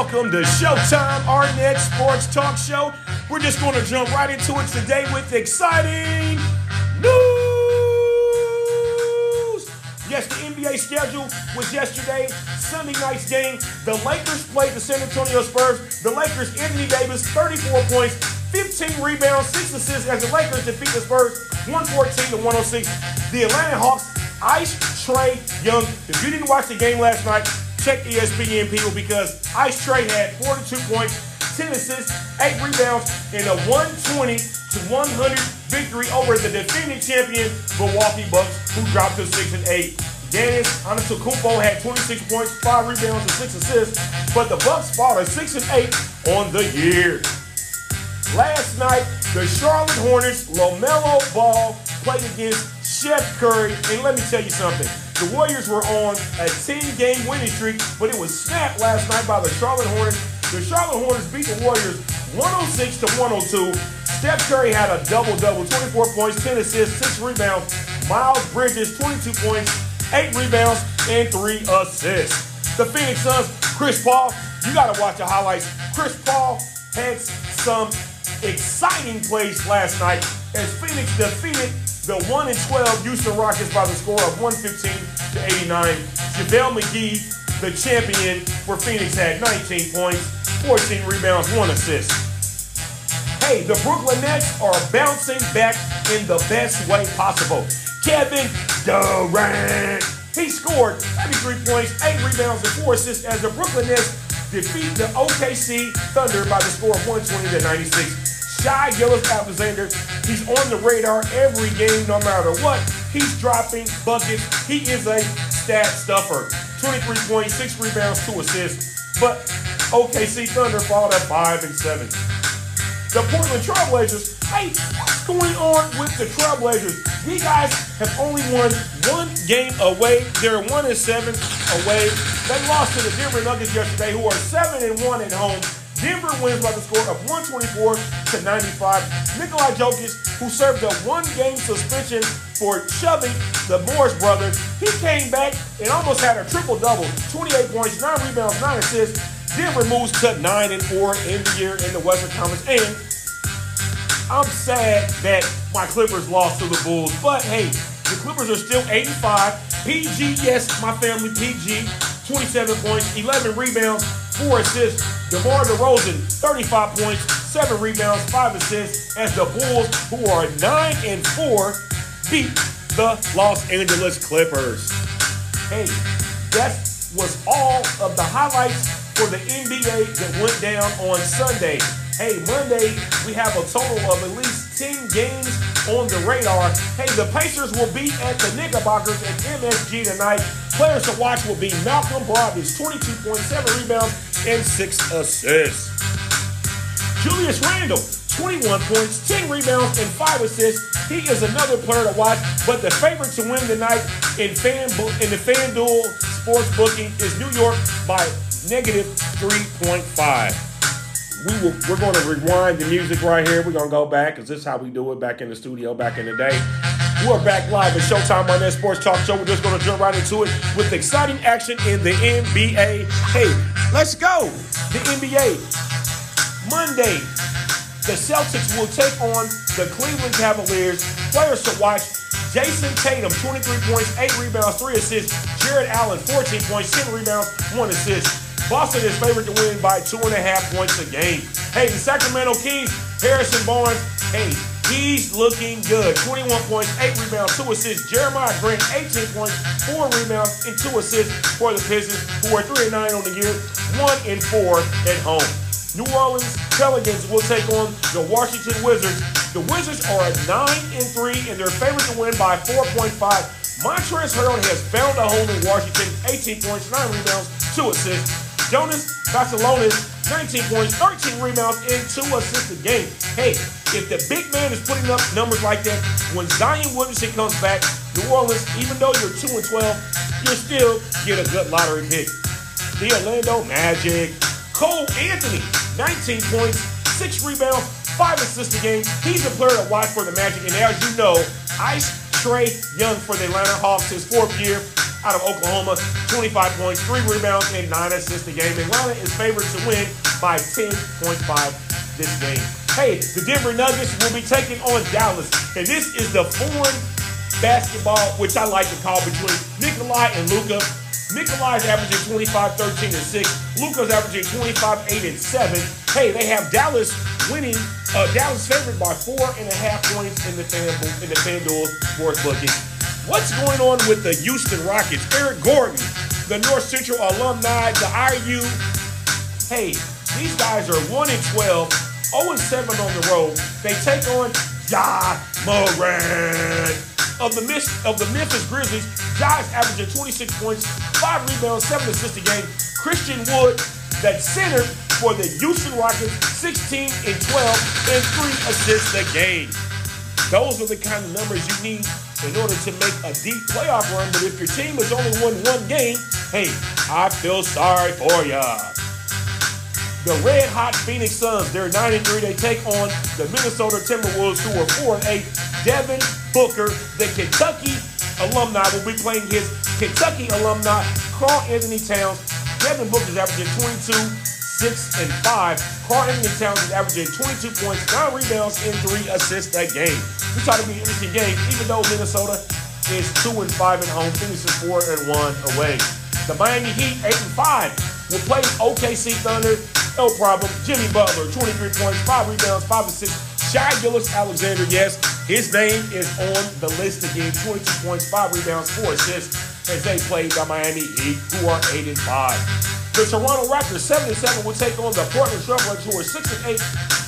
welcome to Showtime Arnett Sports Talk Show. We're just going to jump right into it today with exciting news. Yes, the NBA schedule was yesterday. Sunday night's game. The Lakers played the San Antonio Spurs. The Lakers, Anthony Davis, 34 points, 15 rebounds, 6 assists as the Lakers defeat the Spurs 114 to 106. The Atlanta Hawks ice Trae Young. If you didn't watch the game last night, check ESPN people because Ice Trae had 42 points, 10 assists, 8 rebounds in a 120 to 100 victory over the defending champion Milwaukee Bucks, who dropped to 6 and 8. Giannis Antetokounmpo had 26 points, 5 rebounds, and 6 assists, but the Bucks fall to 6 and 8 on the year. Last night, the Charlotte Hornets, LaMelo Ball played against Chef Curry, and let me tell you something. The Warriors were on a 10-game winning streak, but it was snapped last night by the Charlotte Hornets. The Charlotte Hornets beat the Warriors 106 to 102. Steph Curry had a double-double, 24 points, 10 assists, 6 rebounds. Miles Bridges, 22 points, 8 rebounds, and 3 assists. The Phoenix Suns, Chris Paul, you got to watch the highlights. Chris Paul had some exciting plays last night as Phoenix defeated the 1 and 12 Houston Rockets by the score of 115 to 89. JaVale McGee, the champion for Phoenix, had 19 points, 14 rebounds, 1 assist. Hey, the Brooklyn Nets are bouncing back in the best way possible. Kevin Durant. He scored 33 points, 8 rebounds, and 4 assists as the Brooklyn Nets defeat the OKC Thunder by the score of 120 to 96. Shai Gilgeous-Alexander, he's on the radar every game, no matter what. He's dropping buckets. He is a stat stuffer. 23 points, 6 rebounds, 2 assists. But OKC Thunder fall at 5 and 7. The Portland Trailblazers, hey, what's going on with the Trailblazers? These guys have only won one game away. They're 1 and 7 away. They lost to the Denver Nuggets yesterday, who are 7 and 1 at home. Denver wins by the score of 124 to 95. Nikolai Jokic, who served a one-game suspension for shoving the Morris brothers, he came back and almost had a triple-double: 28 points, 9 rebounds, 9 assists. Denver moves to 9 and 4 in the year in the Western Conference. And I'm sad that my Clippers lost to the Bulls, but hey, the Clippers are still 8 and 5. PG, yes, my family PG, 27 points, 11 rebounds, 4 assists. DeMar DeRozan, 35 points, 7 rebounds, 5 assists, as the Bulls, who are 9 and 4, beat the Los Angeles Clippers. Hey, that was all of the highlights for the NBA that went down on Sunday. Hey, Monday, we have a total of at least 10 games on the radar. Hey, the Pacers will be at the Knickerbockers at MSG tonight. Players to watch will be Malcolm Brogdon, 22.7 rebounds and 6 assists. Julius Randle, 21 points, 10 rebounds, and 5 assists. He is another player to watch, but the favorite to win tonight in fan in the FanDuel sports booking is New York by negative 3.5 we will, we're going to rewind the music right here. We're going to go back because this is how we do it back in the studio back in the day. We're back live at Showtime Arnett Sports Talk Show. We're just going to jump right into it with exciting action in the NBA. Hey, let's go. The NBA. Monday, the Celtics will take on the Cleveland Cavaliers. Players to watch. Jayson Tatum, 23 points, 8 rebounds, 3 assists. Jarrett Allen, 14 points, 10 rebounds, 1 assist. Boston is favored to win by two and a half points a game. Hey, the Sacramento Kings, Harrison Barnes, hey, he's looking good. 21 points, 8 rebounds, 2 assists. Jeremiah Grant, 18 points, 4 rebounds, and 2 assists for the Pistons, who are 3 and 9 on the year, 1 and 4 at home. New Orleans Pelicans will take on the Washington Wizards. The Wizards are at 9 and 3, and they're favored to win by 4.5. Montrezl Harrell has found a home in Washington, 18 points, 9 rebounds, 2 assists. Jonas Valanciunas, 19 points, 13 rebounds, and 2 assists a game. Hey, if the big man is putting up numbers like that, when Zion Williamson comes back, New Orleans, even though you're 2 and 12, you still get a good lottery pick. The Orlando Magic. Cole Anthony, 19 points, 6 rebounds, 5 assists a game. He's a player to watch for the Magic. And as you know, Ice Trae Young for the Atlanta Hawks, his fourth year, out of Oklahoma, 25 points, 3 rebounds, and 9 assists a game. Atlanta is favored to win by 10.5 this game. Hey, the Denver Nuggets will be taking on Dallas, and this is the foreign basketball, which I like to call between Nikolai and Luka. Nikolai's averaging 25, 13, and 6. Luka's averaging 25, 8, and 7. Hey, they have Dallas winning. Uh, Dallas favored by four and a half points in the fan in the FanDuel sports booking. What's going on with the Houston Rockets? Eric Gordon, the North Central alumni, the IU. Hey, these guys are 1 and 12, 0 and 7 on the road. They take on Ja Morant of the of the Memphis Grizzlies. Ja's averaging 26 points, 5 rebounds, 7 assists a game. Christian Wood, that center for the Houston Rockets, 16 and 12 and 3 assists a game. Those are the kind of numbers you need in order to make a deep playoff run. But if your team has only won one game, hey, I feel sorry for ya. The red hot Phoenix Suns, they're 9 and 3. They take on the Minnesota Timberwolves, who are 4 and 8. Devin Booker, the Kentucky alumni, will be playing his Kentucky alumni, Karl-Anthony Towns. Devin Booker is averaging 22, 6 and 5. Karl-Anthony Towns is averaging 22 points, 9 rebounds, and 3 assists a game. We try to be an interesting game, even though Minnesota is 2 and 5 at home, Phoenix is 4 and 1 away. The Miami Heat, 8 and 5, will play OKC Thunder no problem. Jimmy Butler, 23 points, 5 rebounds, 5 assists. Shai Gilgeous-Alexander, yes, his name is on the list again. 22 points, 5 rebounds, 4 assists as they play the Miami Heat, who are 8 and 5. The Toronto Raptors, 7 and 7, will take on the Portland Trailblazers, who are 6 and 8.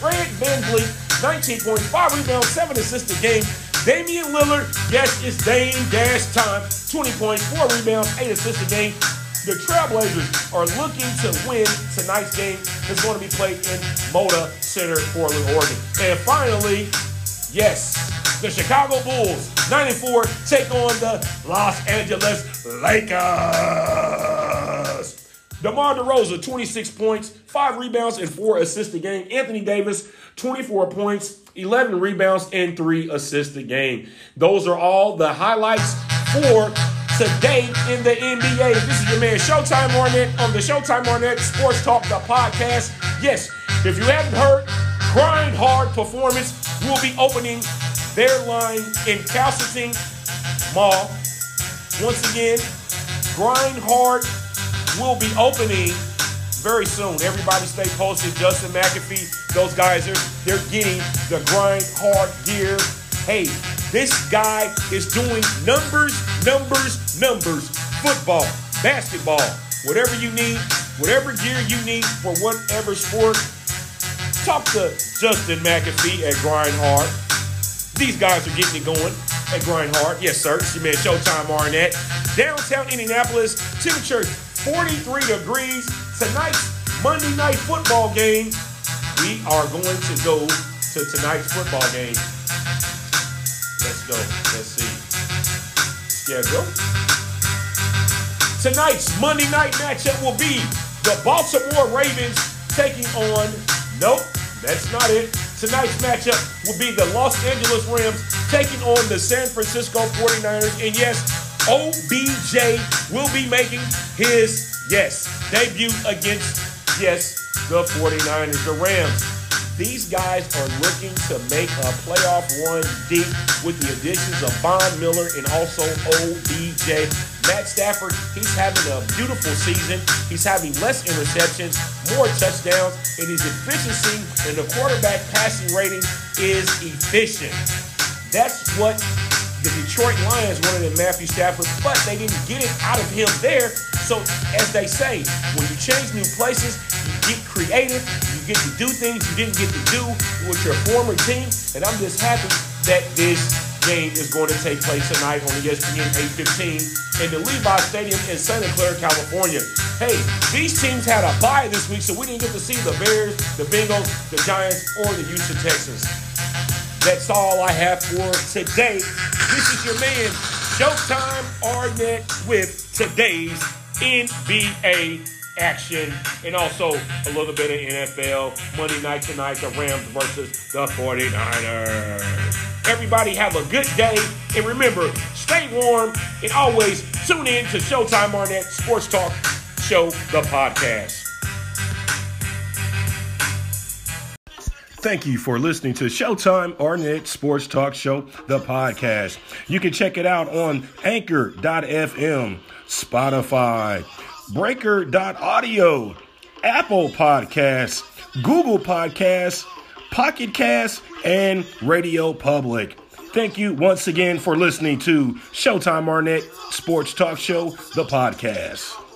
Fred VanVleet, 19 points, 5 rebounds, 7 assists a game. Damian Lillard, yes, it's Dame Dash time. 20 points, 4 rebounds, 8 assists a game. The Trailblazers are looking to win tonight's game. It's going to be played in Moda Center, Portland, Oregon. And finally, yes, the Chicago Bulls, 94, take on the Los Angeles Lakers. DeMar DeRozan, 26 points, 5 rebounds, and 4 assists a game. Anthony Davis, 24 points, 11 rebounds, and 3 assists a game. Those are all the highlights for today in the NBA. This is your man Showtime Arnett on the Showtime Arnett Sports Talk, the podcast. Yes, if you haven't heard, Grind Hard Performance will be opening their line in Castleton Mall. Once again, Grind Hard will be opening very soon. Everybody stay posted. Justin McAfee, those guys, are they're getting the Grind Hard gear. Hey, this guy is doing numbers, numbers, numbers. Football, basketball, whatever you need, whatever gear you need for whatever sport. Talk to Justin McAfee at Grind Hard. These guys are getting it going at Grind Hard. Yes, sir. It's your man Showtime Arnett. Downtown Indianapolis, temperature 43 degrees. Tonight's Monday night football game. We are going to go to tonight's football game. Let's go. Let's see. Schedule. Tonight's Monday night matchup will be the Baltimore Ravens taking on. Nope, that's not it. Tonight's matchup will be the Los Angeles Rams taking on the San Francisco 49ers. And yes, OBJ will be making his, yes, debut against, yes, the 49ers, the Rams. These guys are looking to make a playoff run deep with the additions of Von Miller and also OBJ. Matt Stafford, he's having a beautiful season. He's having less interceptions, more touchdowns, and his efficiency and the quarterback passing rating is efficient. That's what the Detroit Lions wanted in Matthew Stafford, but they didn't get it out of him there. So, as they say, when you change new places, you get creative, you get to do things you didn't get to do with your former team. And I'm just happy that this game is going to take place tonight on ESPN 815 in the Levi Stadium in Santa Clara, California. Hey, these teams had a bye this week, so we didn't get to see the Bears, the Bengals, the Giants, or the Houston Texans. That's all I have for today. This is your man, Showtime Arnett, with today's NBA action and also a little bit of NFL. Monday night tonight, the Rams versus the 49ers. Everybody have a good day. And remember, stay warm, and always tune in to Showtime Arnett Sports Talk Show, the podcast. Thank you for listening to Showtime Arnett Sports Talk Show, the podcast. You can check it out on anchor.fm, Spotify, breaker.audio, Apple Podcasts, Google Podcasts, Pocket Cast, and Radio Public. Thank you once again for listening to Showtime Arnett Sports Talk Show, the podcast.